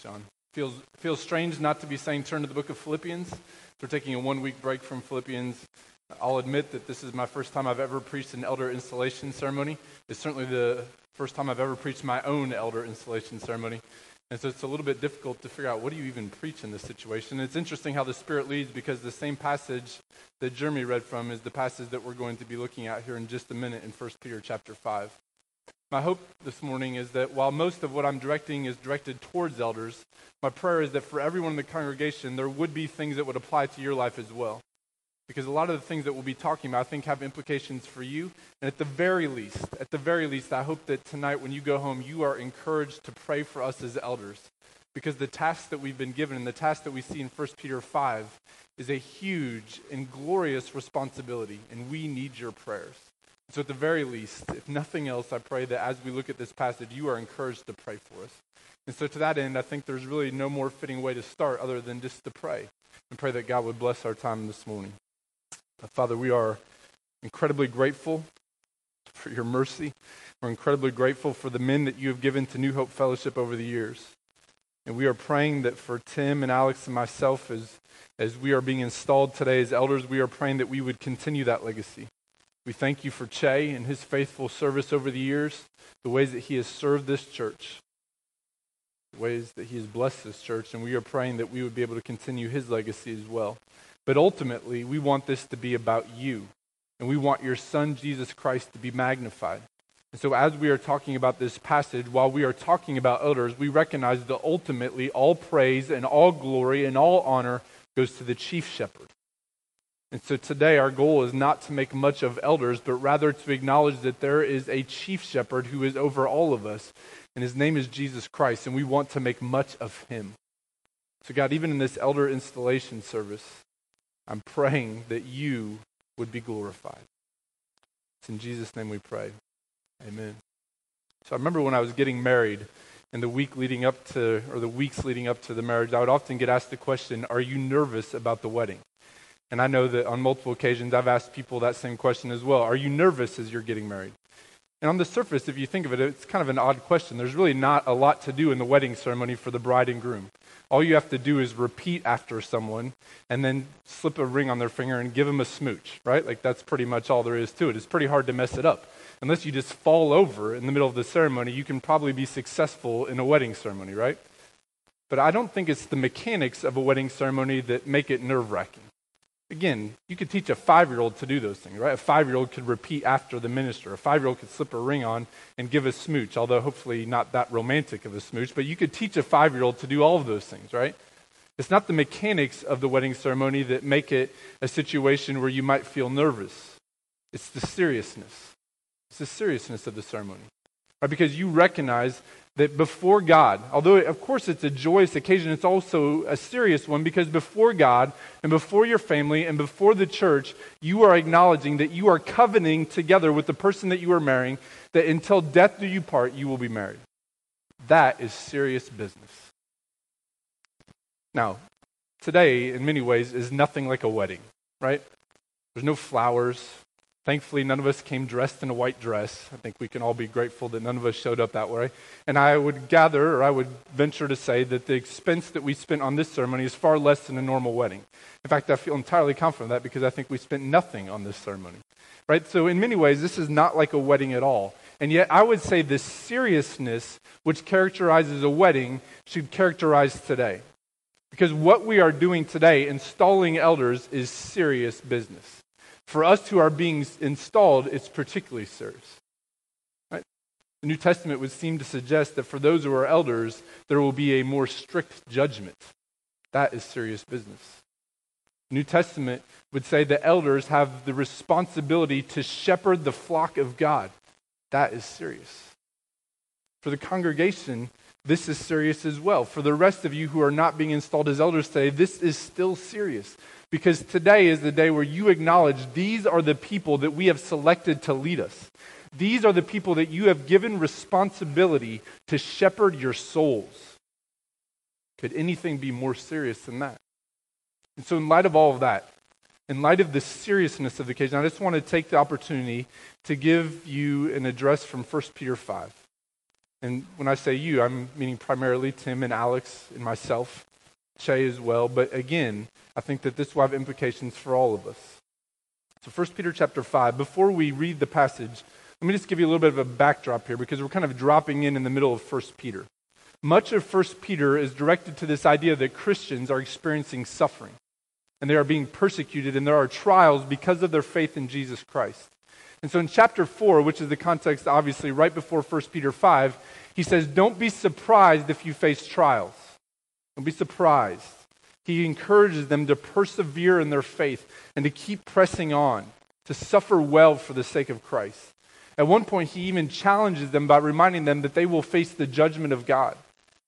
Sean. Feels, feels strange not to be saying turn to the book of Philippians. We're taking a one week break from Philippians. I'll admit that this is my first time I've ever preached an elder installation ceremony. It's certainly the first time I've ever preached my own elder installation ceremony. And so it's a little bit difficult to figure out what do you even preach in this situation. It's interesting how the Spirit leads because the same passage that Jeremy read from is the passage that we're going to be looking at here in just a minute in 1 Peter chapter 5. My hope this morning is that while most of what I'm directing is directed towards elders, my prayer is that for everyone in the congregation, there would be things that would apply to your life as well. Because a lot of the things that we'll be talking about, I think, have implications for you. And at the very least, at the very least, I hope that tonight when you go home, you are encouraged to pray for us as elders. Because the task that we've been given and the task that we see in 1 Peter 5 is a huge and glorious responsibility, and we need your prayers. So, at the very least, if nothing else, I pray that as we look at this passage, you are encouraged to pray for us. And so, to that end, I think there's really no more fitting way to start other than just to pray and pray that God would bless our time this morning. Uh, Father, we are incredibly grateful for your mercy. We're incredibly grateful for the men that you have given to New Hope Fellowship over the years. And we are praying that for Tim and Alex and myself, as, as we are being installed today as elders, we are praying that we would continue that legacy. We thank you for Che and his faithful service over the years, the ways that he has served this church, the ways that he has blessed this church, and we are praying that we would be able to continue his legacy as well. But ultimately, we want this to be about you, and we want your son, Jesus Christ, to be magnified. And so, as we are talking about this passage, while we are talking about elders, we recognize that ultimately all praise and all glory and all honor goes to the chief shepherd. And so today, our goal is not to make much of elders, but rather to acknowledge that there is a chief shepherd who is over all of us, and his name is Jesus Christ, and we want to make much of him. So, God, even in this elder installation service, I'm praying that you would be glorified. It's in Jesus' name we pray. Amen. So, I remember when I was getting married, and the week leading up to, or the weeks leading up to the marriage, I would often get asked the question, Are you nervous about the wedding? And I know that on multiple occasions I've asked people that same question as well. Are you nervous as you're getting married? And on the surface, if you think of it, it's kind of an odd question. There's really not a lot to do in the wedding ceremony for the bride and groom. All you have to do is repeat after someone and then slip a ring on their finger and give them a smooch, right? Like that's pretty much all there is to it. It's pretty hard to mess it up. Unless you just fall over in the middle of the ceremony, you can probably be successful in a wedding ceremony, right? But I don't think it's the mechanics of a wedding ceremony that make it nerve wracking. Again, you could teach a five year old to do those things, right? A five year old could repeat after the minister. A five year old could slip a ring on and give a smooch, although hopefully not that romantic of a smooch, but you could teach a five year old to do all of those things, right? It's not the mechanics of the wedding ceremony that make it a situation where you might feel nervous. It's the seriousness. It's the seriousness of the ceremony. Right? Because you recognize that before God, although of course it's a joyous occasion, it's also a serious one because before God and before your family and before the church, you are acknowledging that you are covenanting together with the person that you are marrying, that until death do you part, you will be married. That is serious business. Now, today, in many ways, is nothing like a wedding, right? There's no flowers, Thankfully, none of us came dressed in a white dress. I think we can all be grateful that none of us showed up that way. And I would gather, or I would venture to say, that the expense that we spent on this ceremony is far less than a normal wedding. In fact, I feel entirely confident of that because I think we spent nothing on this ceremony. Right? So, in many ways, this is not like a wedding at all. And yet, I would say the seriousness which characterizes a wedding should characterize today. Because what we are doing today, installing elders, is serious business. For us who are being installed, it's particularly serious. Right? The New Testament would seem to suggest that for those who are elders, there will be a more strict judgment. That is serious business. The New Testament would say that elders have the responsibility to shepherd the flock of God. That is serious. For the congregation, this is serious as well. For the rest of you who are not being installed as elders today, this is still serious. Because today is the day where you acknowledge these are the people that we have selected to lead us. These are the people that you have given responsibility to shepherd your souls. Could anything be more serious than that? And so, in light of all of that, in light of the seriousness of the occasion, I just want to take the opportunity to give you an address from 1 Peter 5. And when I say you, I'm meaning primarily Tim and Alex and myself, Che as well. But again, I think that this will have implications for all of us. So 1 Peter chapter 5, before we read the passage, let me just give you a little bit of a backdrop here because we're kind of dropping in in the middle of 1 Peter. Much of 1 Peter is directed to this idea that Christians are experiencing suffering and they are being persecuted and there are trials because of their faith in Jesus Christ. And so in chapter 4, which is the context obviously right before 1 Peter 5, he says, Don't be surprised if you face trials. Don't be surprised. He encourages them to persevere in their faith and to keep pressing on, to suffer well for the sake of Christ. At one point, he even challenges them by reminding them that they will face the judgment of God,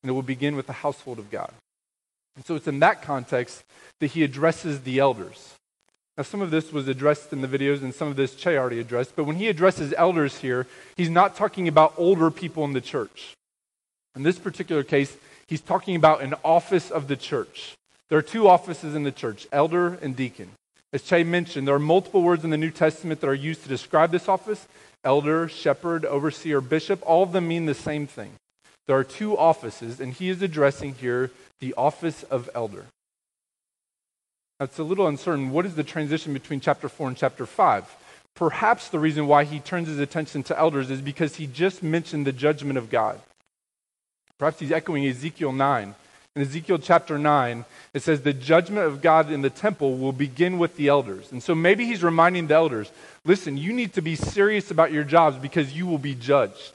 and it will begin with the household of God. And so it's in that context that he addresses the elders. Now, some of this was addressed in the videos, and some of this Che already addressed, but when he addresses elders here, he's not talking about older people in the church. In this particular case, he's talking about an office of the church. There are two offices in the church elder and deacon. As Che mentioned, there are multiple words in the New Testament that are used to describe this office elder, shepherd, overseer, bishop. All of them mean the same thing. There are two offices, and he is addressing here the office of elder. Now, it's a little uncertain. What is the transition between chapter 4 and chapter 5? Perhaps the reason why he turns his attention to elders is because he just mentioned the judgment of God. Perhaps he's echoing Ezekiel 9. In Ezekiel chapter 9, it says, The judgment of God in the temple will begin with the elders. And so maybe he's reminding the elders listen, you need to be serious about your jobs because you will be judged.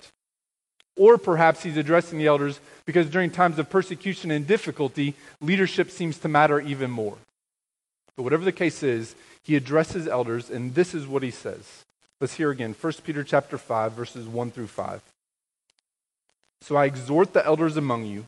Or perhaps he's addressing the elders because during times of persecution and difficulty, leadership seems to matter even more. But whatever the case is, he addresses elders, and this is what he says. Let's hear again 1 Peter chapter 5, verses 1 through 5. So I exhort the elders among you,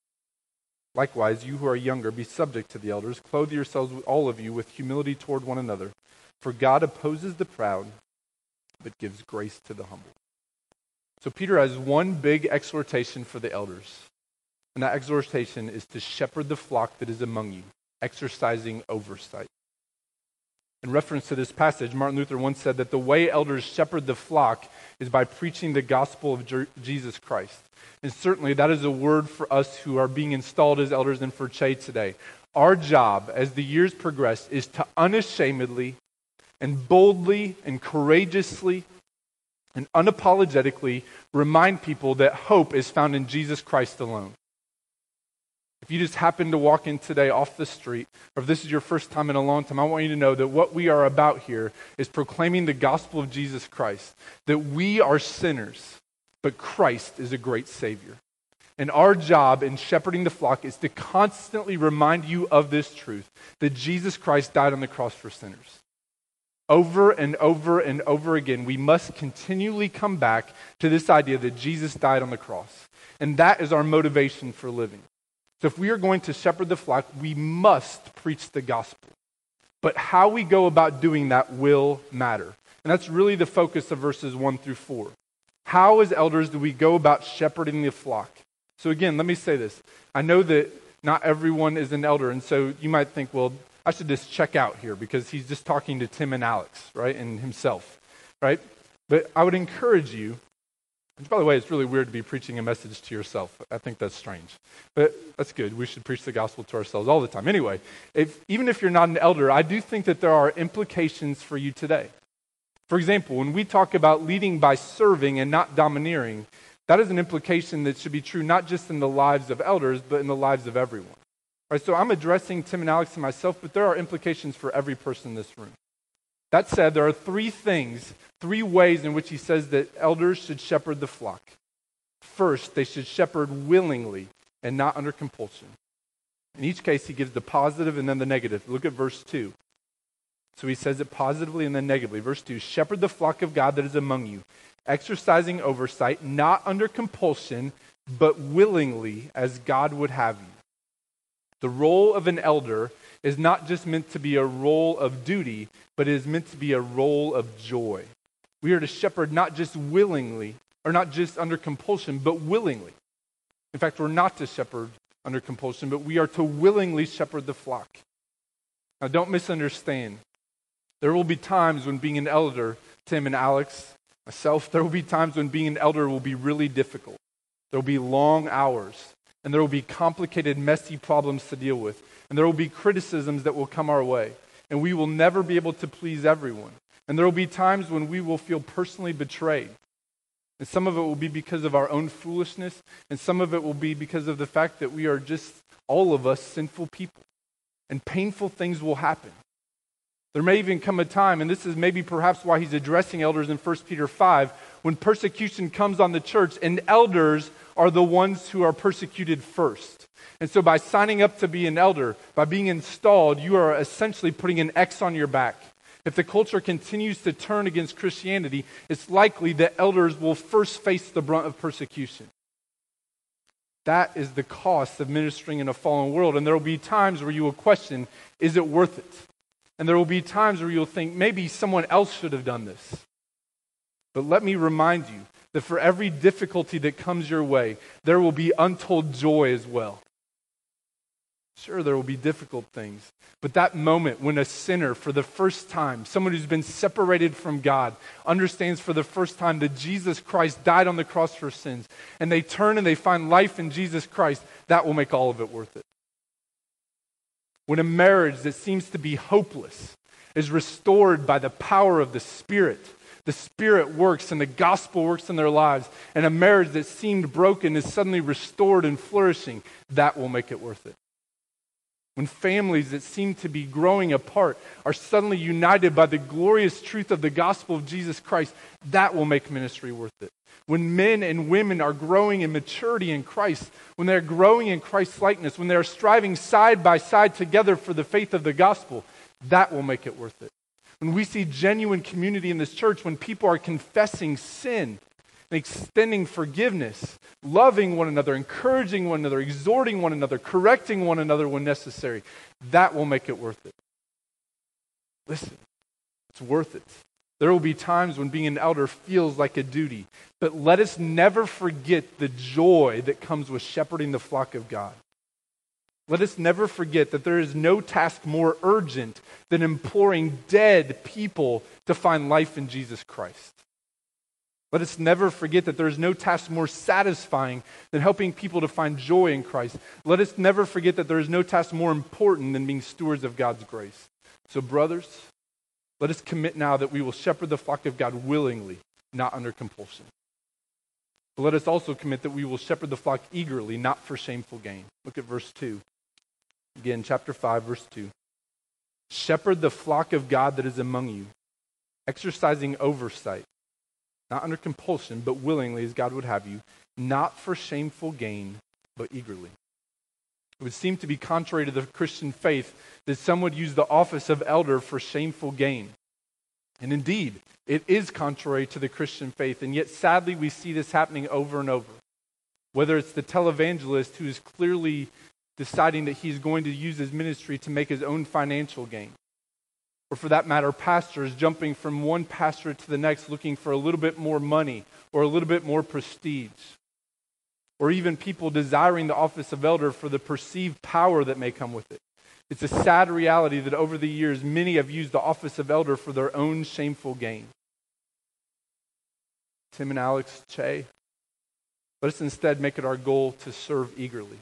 Likewise, you who are younger, be subject to the elders. Clothe yourselves, all of you, with humility toward one another. For God opposes the proud, but gives grace to the humble. So Peter has one big exhortation for the elders. And that exhortation is to shepherd the flock that is among you, exercising oversight. In reference to this passage, Martin Luther once said that the way elders shepherd the flock is by preaching the gospel of Jesus Christ. And certainly that is a word for us who are being installed as elders in for Che today. Our job as the years progress is to unashamedly and boldly and courageously and unapologetically remind people that hope is found in Jesus Christ alone. If you just happen to walk in today off the street, or if this is your first time in a long time, I want you to know that what we are about here is proclaiming the gospel of Jesus Christ, that we are sinners, but Christ is a great Savior. And our job in shepherding the flock is to constantly remind you of this truth that Jesus Christ died on the cross for sinners. Over and over and over again, we must continually come back to this idea that Jesus died on the cross. And that is our motivation for living. So if we are going to shepherd the flock, we must preach the gospel. But how we go about doing that will matter. And that's really the focus of verses 1 through 4. How, as elders, do we go about shepherding the flock? So, again, let me say this. I know that not everyone is an elder, and so you might think, well, I should just check out here because he's just talking to Tim and Alex, right, and himself, right? But I would encourage you by the way, it's really weird to be preaching a message to yourself. I think that's strange. But that's good. We should preach the gospel to ourselves all the time. Anyway, if, even if you're not an elder, I do think that there are implications for you today. For example, when we talk about leading by serving and not domineering, that is an implication that should be true not just in the lives of elders, but in the lives of everyone. Right, so I'm addressing Tim and Alex and myself, but there are implications for every person in this room. That said, there are three things, three ways in which he says that elders should shepherd the flock. First, they should shepherd willingly and not under compulsion. In each case, he gives the positive and then the negative. Look at verse 2. So he says it positively and then negatively. Verse 2 Shepherd the flock of God that is among you, exercising oversight, not under compulsion, but willingly as God would have you. The role of an elder is not just meant to be a role of duty, but it is meant to be a role of joy. We are to shepherd not just willingly, or not just under compulsion, but willingly. In fact, we're not to shepherd under compulsion, but we are to willingly shepherd the flock. Now, don't misunderstand. There will be times when being an elder, Tim and Alex, myself, there will be times when being an elder will be really difficult. There will be long hours, and there will be complicated, messy problems to deal with, and there will be criticisms that will come our way, and we will never be able to please everyone. And there will be times when we will feel personally betrayed. And some of it will be because of our own foolishness, and some of it will be because of the fact that we are just, all of us, sinful people. And painful things will happen. There may even come a time, and this is maybe perhaps why he's addressing elders in 1 Peter 5, when persecution comes on the church, and elders are the ones who are persecuted first. And so, by signing up to be an elder, by being installed, you are essentially putting an X on your back. If the culture continues to turn against Christianity, it's likely that elders will first face the brunt of persecution. That is the cost of ministering in a fallen world. And there will be times where you will question, is it worth it? And there will be times where you'll think, maybe someone else should have done this. But let me remind you that for every difficulty that comes your way, there will be untold joy as well. Sure, there will be difficult things. But that moment when a sinner, for the first time, someone who's been separated from God, understands for the first time that Jesus Christ died on the cross for sins, and they turn and they find life in Jesus Christ, that will make all of it worth it. When a marriage that seems to be hopeless is restored by the power of the Spirit, the Spirit works and the gospel works in their lives, and a marriage that seemed broken is suddenly restored and flourishing, that will make it worth it. When families that seem to be growing apart are suddenly united by the glorious truth of the gospel of Jesus Christ, that will make ministry worth it. When men and women are growing in maturity in Christ, when they're growing in Christ's likeness, when they're striving side by side together for the faith of the gospel, that will make it worth it. When we see genuine community in this church, when people are confessing sin, and extending forgiveness, loving one another, encouraging one another, exhorting one another, correcting one another when necessary, that will make it worth it. Listen, it's worth it. There will be times when being an elder feels like a duty, but let us never forget the joy that comes with shepherding the flock of God. Let us never forget that there is no task more urgent than imploring dead people to find life in Jesus Christ. Let us never forget that there is no task more satisfying than helping people to find joy in Christ. Let us never forget that there is no task more important than being stewards of God's grace. So, brothers, let us commit now that we will shepherd the flock of God willingly, not under compulsion. But let us also commit that we will shepherd the flock eagerly, not for shameful gain. Look at verse 2. Again, chapter 5, verse 2. Shepherd the flock of God that is among you, exercising oversight not under compulsion, but willingly as God would have you, not for shameful gain, but eagerly. It would seem to be contrary to the Christian faith that some would use the office of elder for shameful gain. And indeed, it is contrary to the Christian faith, and yet sadly we see this happening over and over. Whether it's the televangelist who is clearly deciding that he's going to use his ministry to make his own financial gain, or for that matter, pastors jumping from one pastorate to the next looking for a little bit more money or a little bit more prestige. Or even people desiring the office of elder for the perceived power that may come with it. It's a sad reality that over the years, many have used the office of elder for their own shameful gain. Tim and Alex Che, let us instead make it our goal to serve eagerly.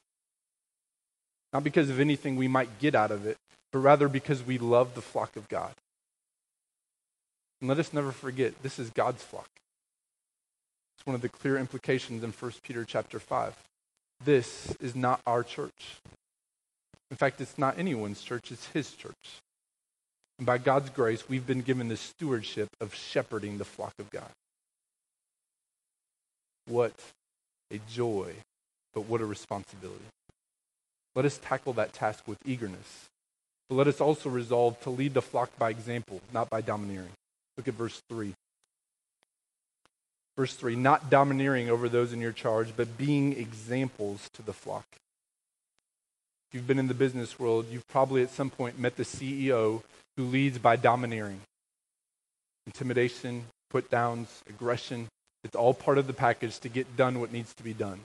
Not because of anything we might get out of it, but rather because we love the flock of God. And let us never forget, this is God's flock. It's one of the clear implications in 1 Peter chapter 5. This is not our church. In fact, it's not anyone's church, it's his church. And by God's grace, we've been given the stewardship of shepherding the flock of God. What a joy, but what a responsibility. Let us tackle that task with eagerness but let us also resolve to lead the flock by example, not by domineering. Look at verse 3. Verse 3 not domineering over those in your charge, but being examples to the flock. If you've been in the business world, you've probably at some point met the CEO who leads by domineering. Intimidation, put downs, aggression, it's all part of the package to get done what needs to be done.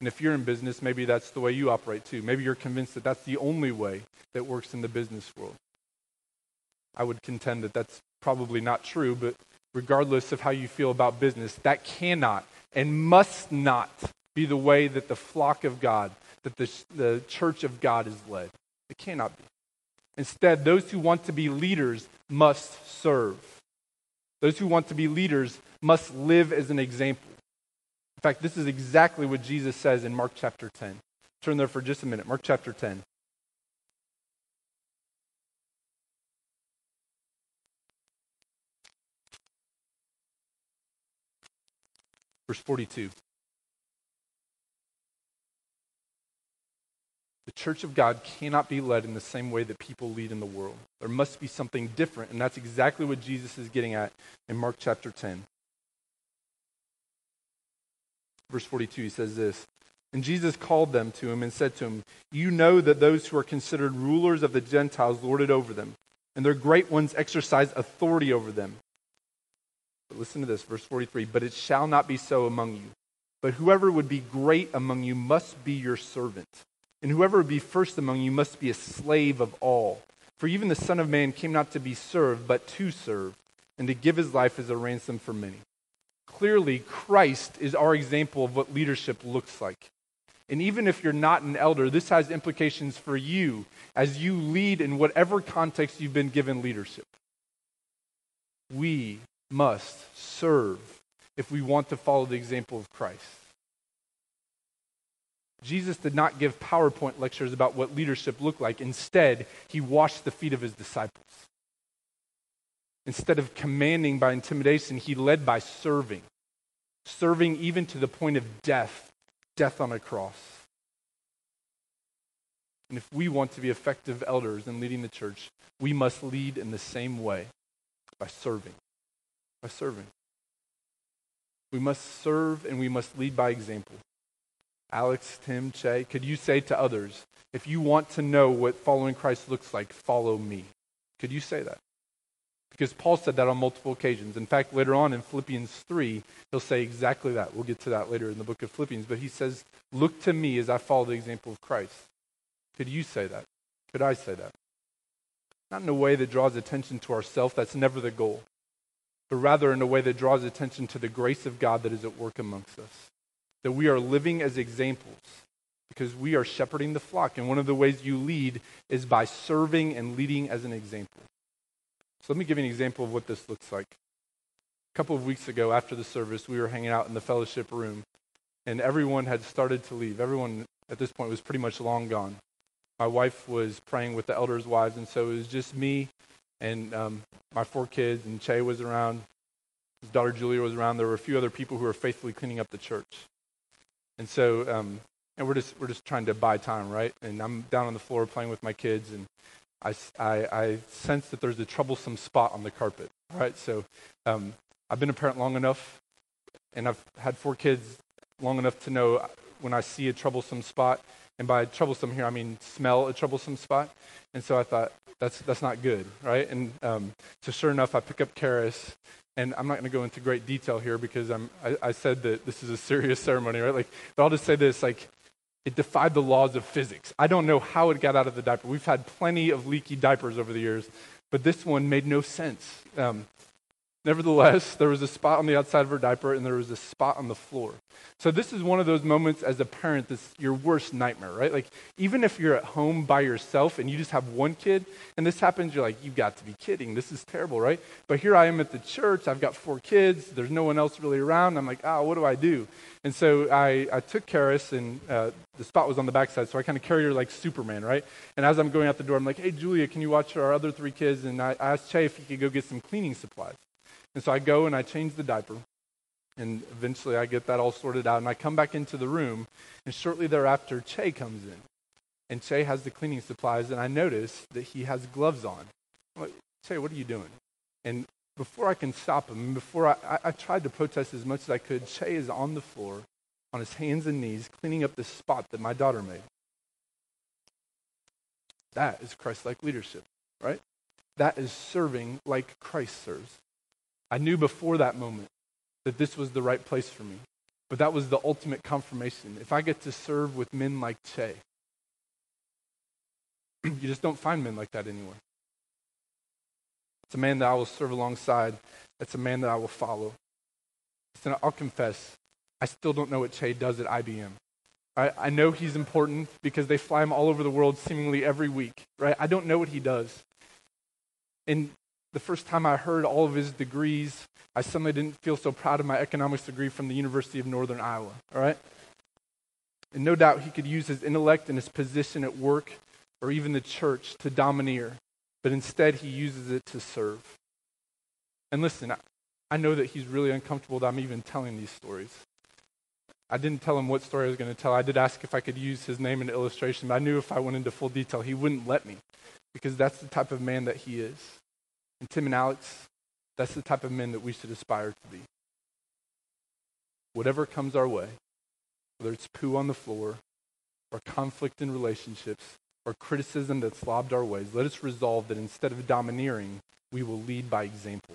And if you're in business, maybe that's the way you operate too. Maybe you're convinced that that's the only way that works in the business world. I would contend that that's probably not true, but regardless of how you feel about business, that cannot and must not be the way that the flock of God, that the, the church of God is led. It cannot be. Instead, those who want to be leaders must serve. Those who want to be leaders must live as an example. Fact, this is exactly what Jesus says in Mark chapter 10. Turn there for just a minute. Mark chapter 10. Verse 42. The church of God cannot be led in the same way that people lead in the world. There must be something different, and that's exactly what Jesus is getting at in Mark chapter 10. Verse 42, he says this And Jesus called them to him and said to him, You know that those who are considered rulers of the Gentiles lord it over them, and their great ones exercise authority over them. But listen to this, verse 43 But it shall not be so among you. But whoever would be great among you must be your servant and whoever would be first among you must be a slave of all. For even the Son of Man came not to be served, but to serve, and to give his life as a ransom for many. Clearly, Christ is our example of what leadership looks like. And even if you're not an elder, this has implications for you as you lead in whatever context you've been given leadership. We must serve if we want to follow the example of Christ. Jesus did not give PowerPoint lectures about what leadership looked like. Instead, he washed the feet of his disciples. Instead of commanding by intimidation, he led by serving, serving even to the point of death, death on a cross. And if we want to be effective elders in leading the church, we must lead in the same way by serving. By serving. We must serve and we must lead by example. Alex, Tim, Che, could you say to others, if you want to know what following Christ looks like, follow me? Could you say that? Because Paul said that on multiple occasions. In fact, later on in Philippians 3, he'll say exactly that. We'll get to that later in the book of Philippians. But he says, Look to me as I follow the example of Christ. Could you say that? Could I say that? Not in a way that draws attention to ourselves, that's never the goal, but rather in a way that draws attention to the grace of God that is at work amongst us that we are living as examples because we are shepherding the flock. And one of the ways you lead is by serving and leading as an example. So let me give you an example of what this looks like. A couple of weeks ago, after the service, we were hanging out in the fellowship room, and everyone had started to leave. Everyone at this point was pretty much long gone. My wife was praying with the elders' wives, and so it was just me and um, my four kids, and Che was around. His daughter Julia was around. There were a few other people who were faithfully cleaning up the church. And so, um, and we're just we're just trying to buy time, right? And I'm down on the floor playing with my kids, and I, I, I sense that there's a troublesome spot on the carpet, right? So, um, I've been a parent long enough, and I've had four kids long enough to know when I see a troublesome spot, and by troublesome here I mean smell a troublesome spot. And so I thought that's that's not good, right? And um, so sure enough, I pick up Karis and I'm not going to go into great detail here because I'm, I, I, said that this is a serious ceremony, right? Like, but I'll just say this: like, it defied the laws of physics. I don't know how it got out of the diaper. We've had plenty of leaky diapers over the years, but this one made no sense. Um, Nevertheless, there was a spot on the outside of her diaper and there was a spot on the floor. So this is one of those moments as a parent that's your worst nightmare, right? Like even if you're at home by yourself and you just have one kid and this happens, you're like, you've got to be kidding. This is terrible, right? But here I am at the church. I've got four kids. There's no one else really around. I'm like, oh, what do I do? And so I, I took Karis and uh, the spot was on the backside. So I kind of carried her like Superman, right? And as I'm going out the door, I'm like, hey, Julia, can you watch our other three kids? And I, I asked Che if he could go get some cleaning supplies. And so I go and I change the diaper. And eventually I get that all sorted out. And I come back into the room. And shortly thereafter, Che comes in. And Che has the cleaning supplies. And I notice that he has gloves on. I'm like, Che, what are you doing? And before I can stop him, before I, I, I tried to protest as much as I could, Che is on the floor, on his hands and knees, cleaning up the spot that my daughter made. That is Christ like leadership, right? That is serving like Christ serves. I knew before that moment that this was the right place for me, but that was the ultimate confirmation. If I get to serve with men like Che, you just don't find men like that anywhere. It's a man that I will serve alongside. It's a man that I will follow. So I'll confess, I still don't know what Che does at IBM. I, I know he's important because they fly him all over the world seemingly every week, right? I don't know what he does. And the first time I heard all of his degrees, I suddenly didn't feel so proud of my economics degree from the University of Northern Iowa, all right? And no doubt he could use his intellect and his position at work or even the church to domineer, but instead he uses it to serve. And listen, I, know that he's really uncomfortable that I'm even telling these stories. I didn't tell him what story I was going to tell. I did ask if I could use his name in illustration, but I knew if I went into full detail, he wouldn't let me because that's the type of man that he is. And Tim and Alex, that's the type of men that we should aspire to be. Whatever comes our way, whether it's poo on the floor, or conflict in relationships, or criticism that's lobbed our ways, let us resolve that instead of domineering, we will lead by example.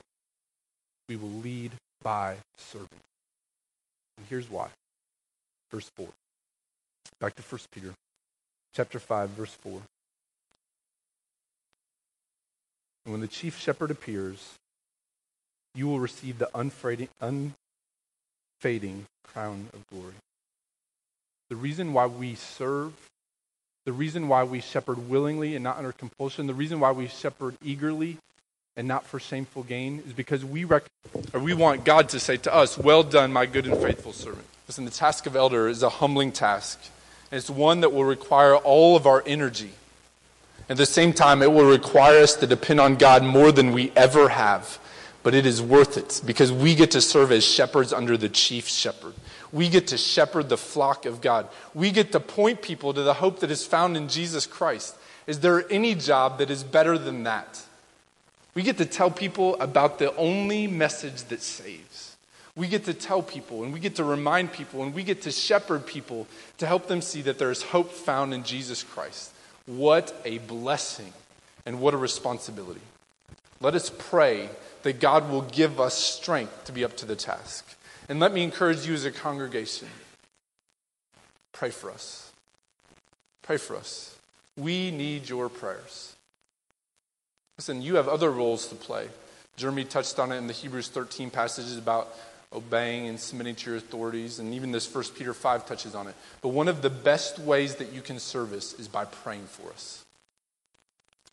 We will lead by serving. And here's why. Verse 4. Back to 1 Peter chapter 5, verse 4. And when the chief shepherd appears, you will receive the unfading, crown of glory. The reason why we serve, the reason why we shepherd willingly and not under compulsion, the reason why we shepherd eagerly and not for shameful gain is because we rec- or we want God to say to us, "Well done, my good and faithful servant." Listen, the task of elder is a humbling task. And it's one that will require all of our energy. At the same time, it will require us to depend on God more than we ever have. But it is worth it because we get to serve as shepherds under the chief shepherd. We get to shepherd the flock of God. We get to point people to the hope that is found in Jesus Christ. Is there any job that is better than that? We get to tell people about the only message that saves. We get to tell people and we get to remind people and we get to shepherd people to help them see that there is hope found in Jesus Christ. What a blessing and what a responsibility. Let us pray that God will give us strength to be up to the task. And let me encourage you as a congregation pray for us. Pray for us. We need your prayers. Listen, you have other roles to play. Jeremy touched on it in the Hebrews 13 passages about obeying and submitting to your authorities, and even this First Peter 5 touches on it. But one of the best ways that you can service is by praying for us.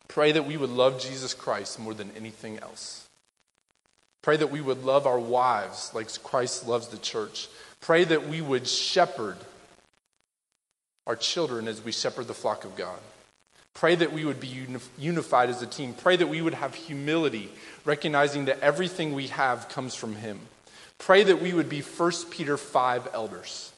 Pray that we would love Jesus Christ more than anything else. Pray that we would love our wives like Christ loves the church. Pray that we would shepherd our children as we shepherd the flock of God. Pray that we would be unified as a team. Pray that we would have humility, recognizing that everything we have comes from Him. Pray that we would be 1 Peter 5 elders,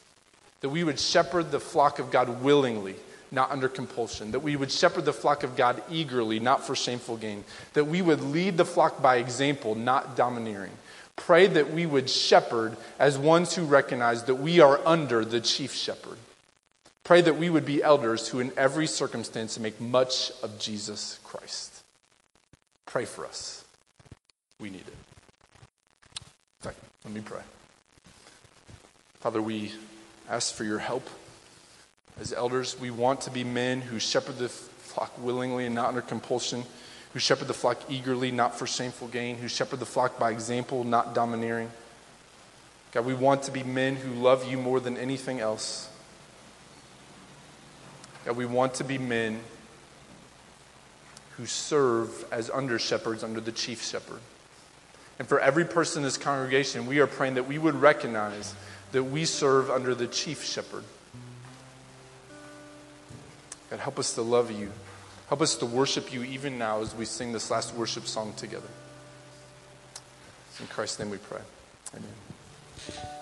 that we would shepherd the flock of God willingly, not under compulsion, that we would shepherd the flock of God eagerly, not for shameful gain, that we would lead the flock by example, not domineering. Pray that we would shepherd as ones who recognize that we are under the chief shepherd. Pray that we would be elders who, in every circumstance, make much of Jesus Christ. Pray for us. We need it. Let me pray. Father, we ask for your help. As elders, we want to be men who shepherd the flock willingly and not under compulsion, who shepherd the flock eagerly, not for shameful gain, who shepherd the flock by example, not domineering. God, we want to be men who love you more than anything else. God, we want to be men who serve as under shepherds under the chief shepherd. And for every person in this congregation, we are praying that we would recognize that we serve under the chief shepherd. God, help us to love you. Help us to worship you even now as we sing this last worship song together. In Christ's name we pray. Amen.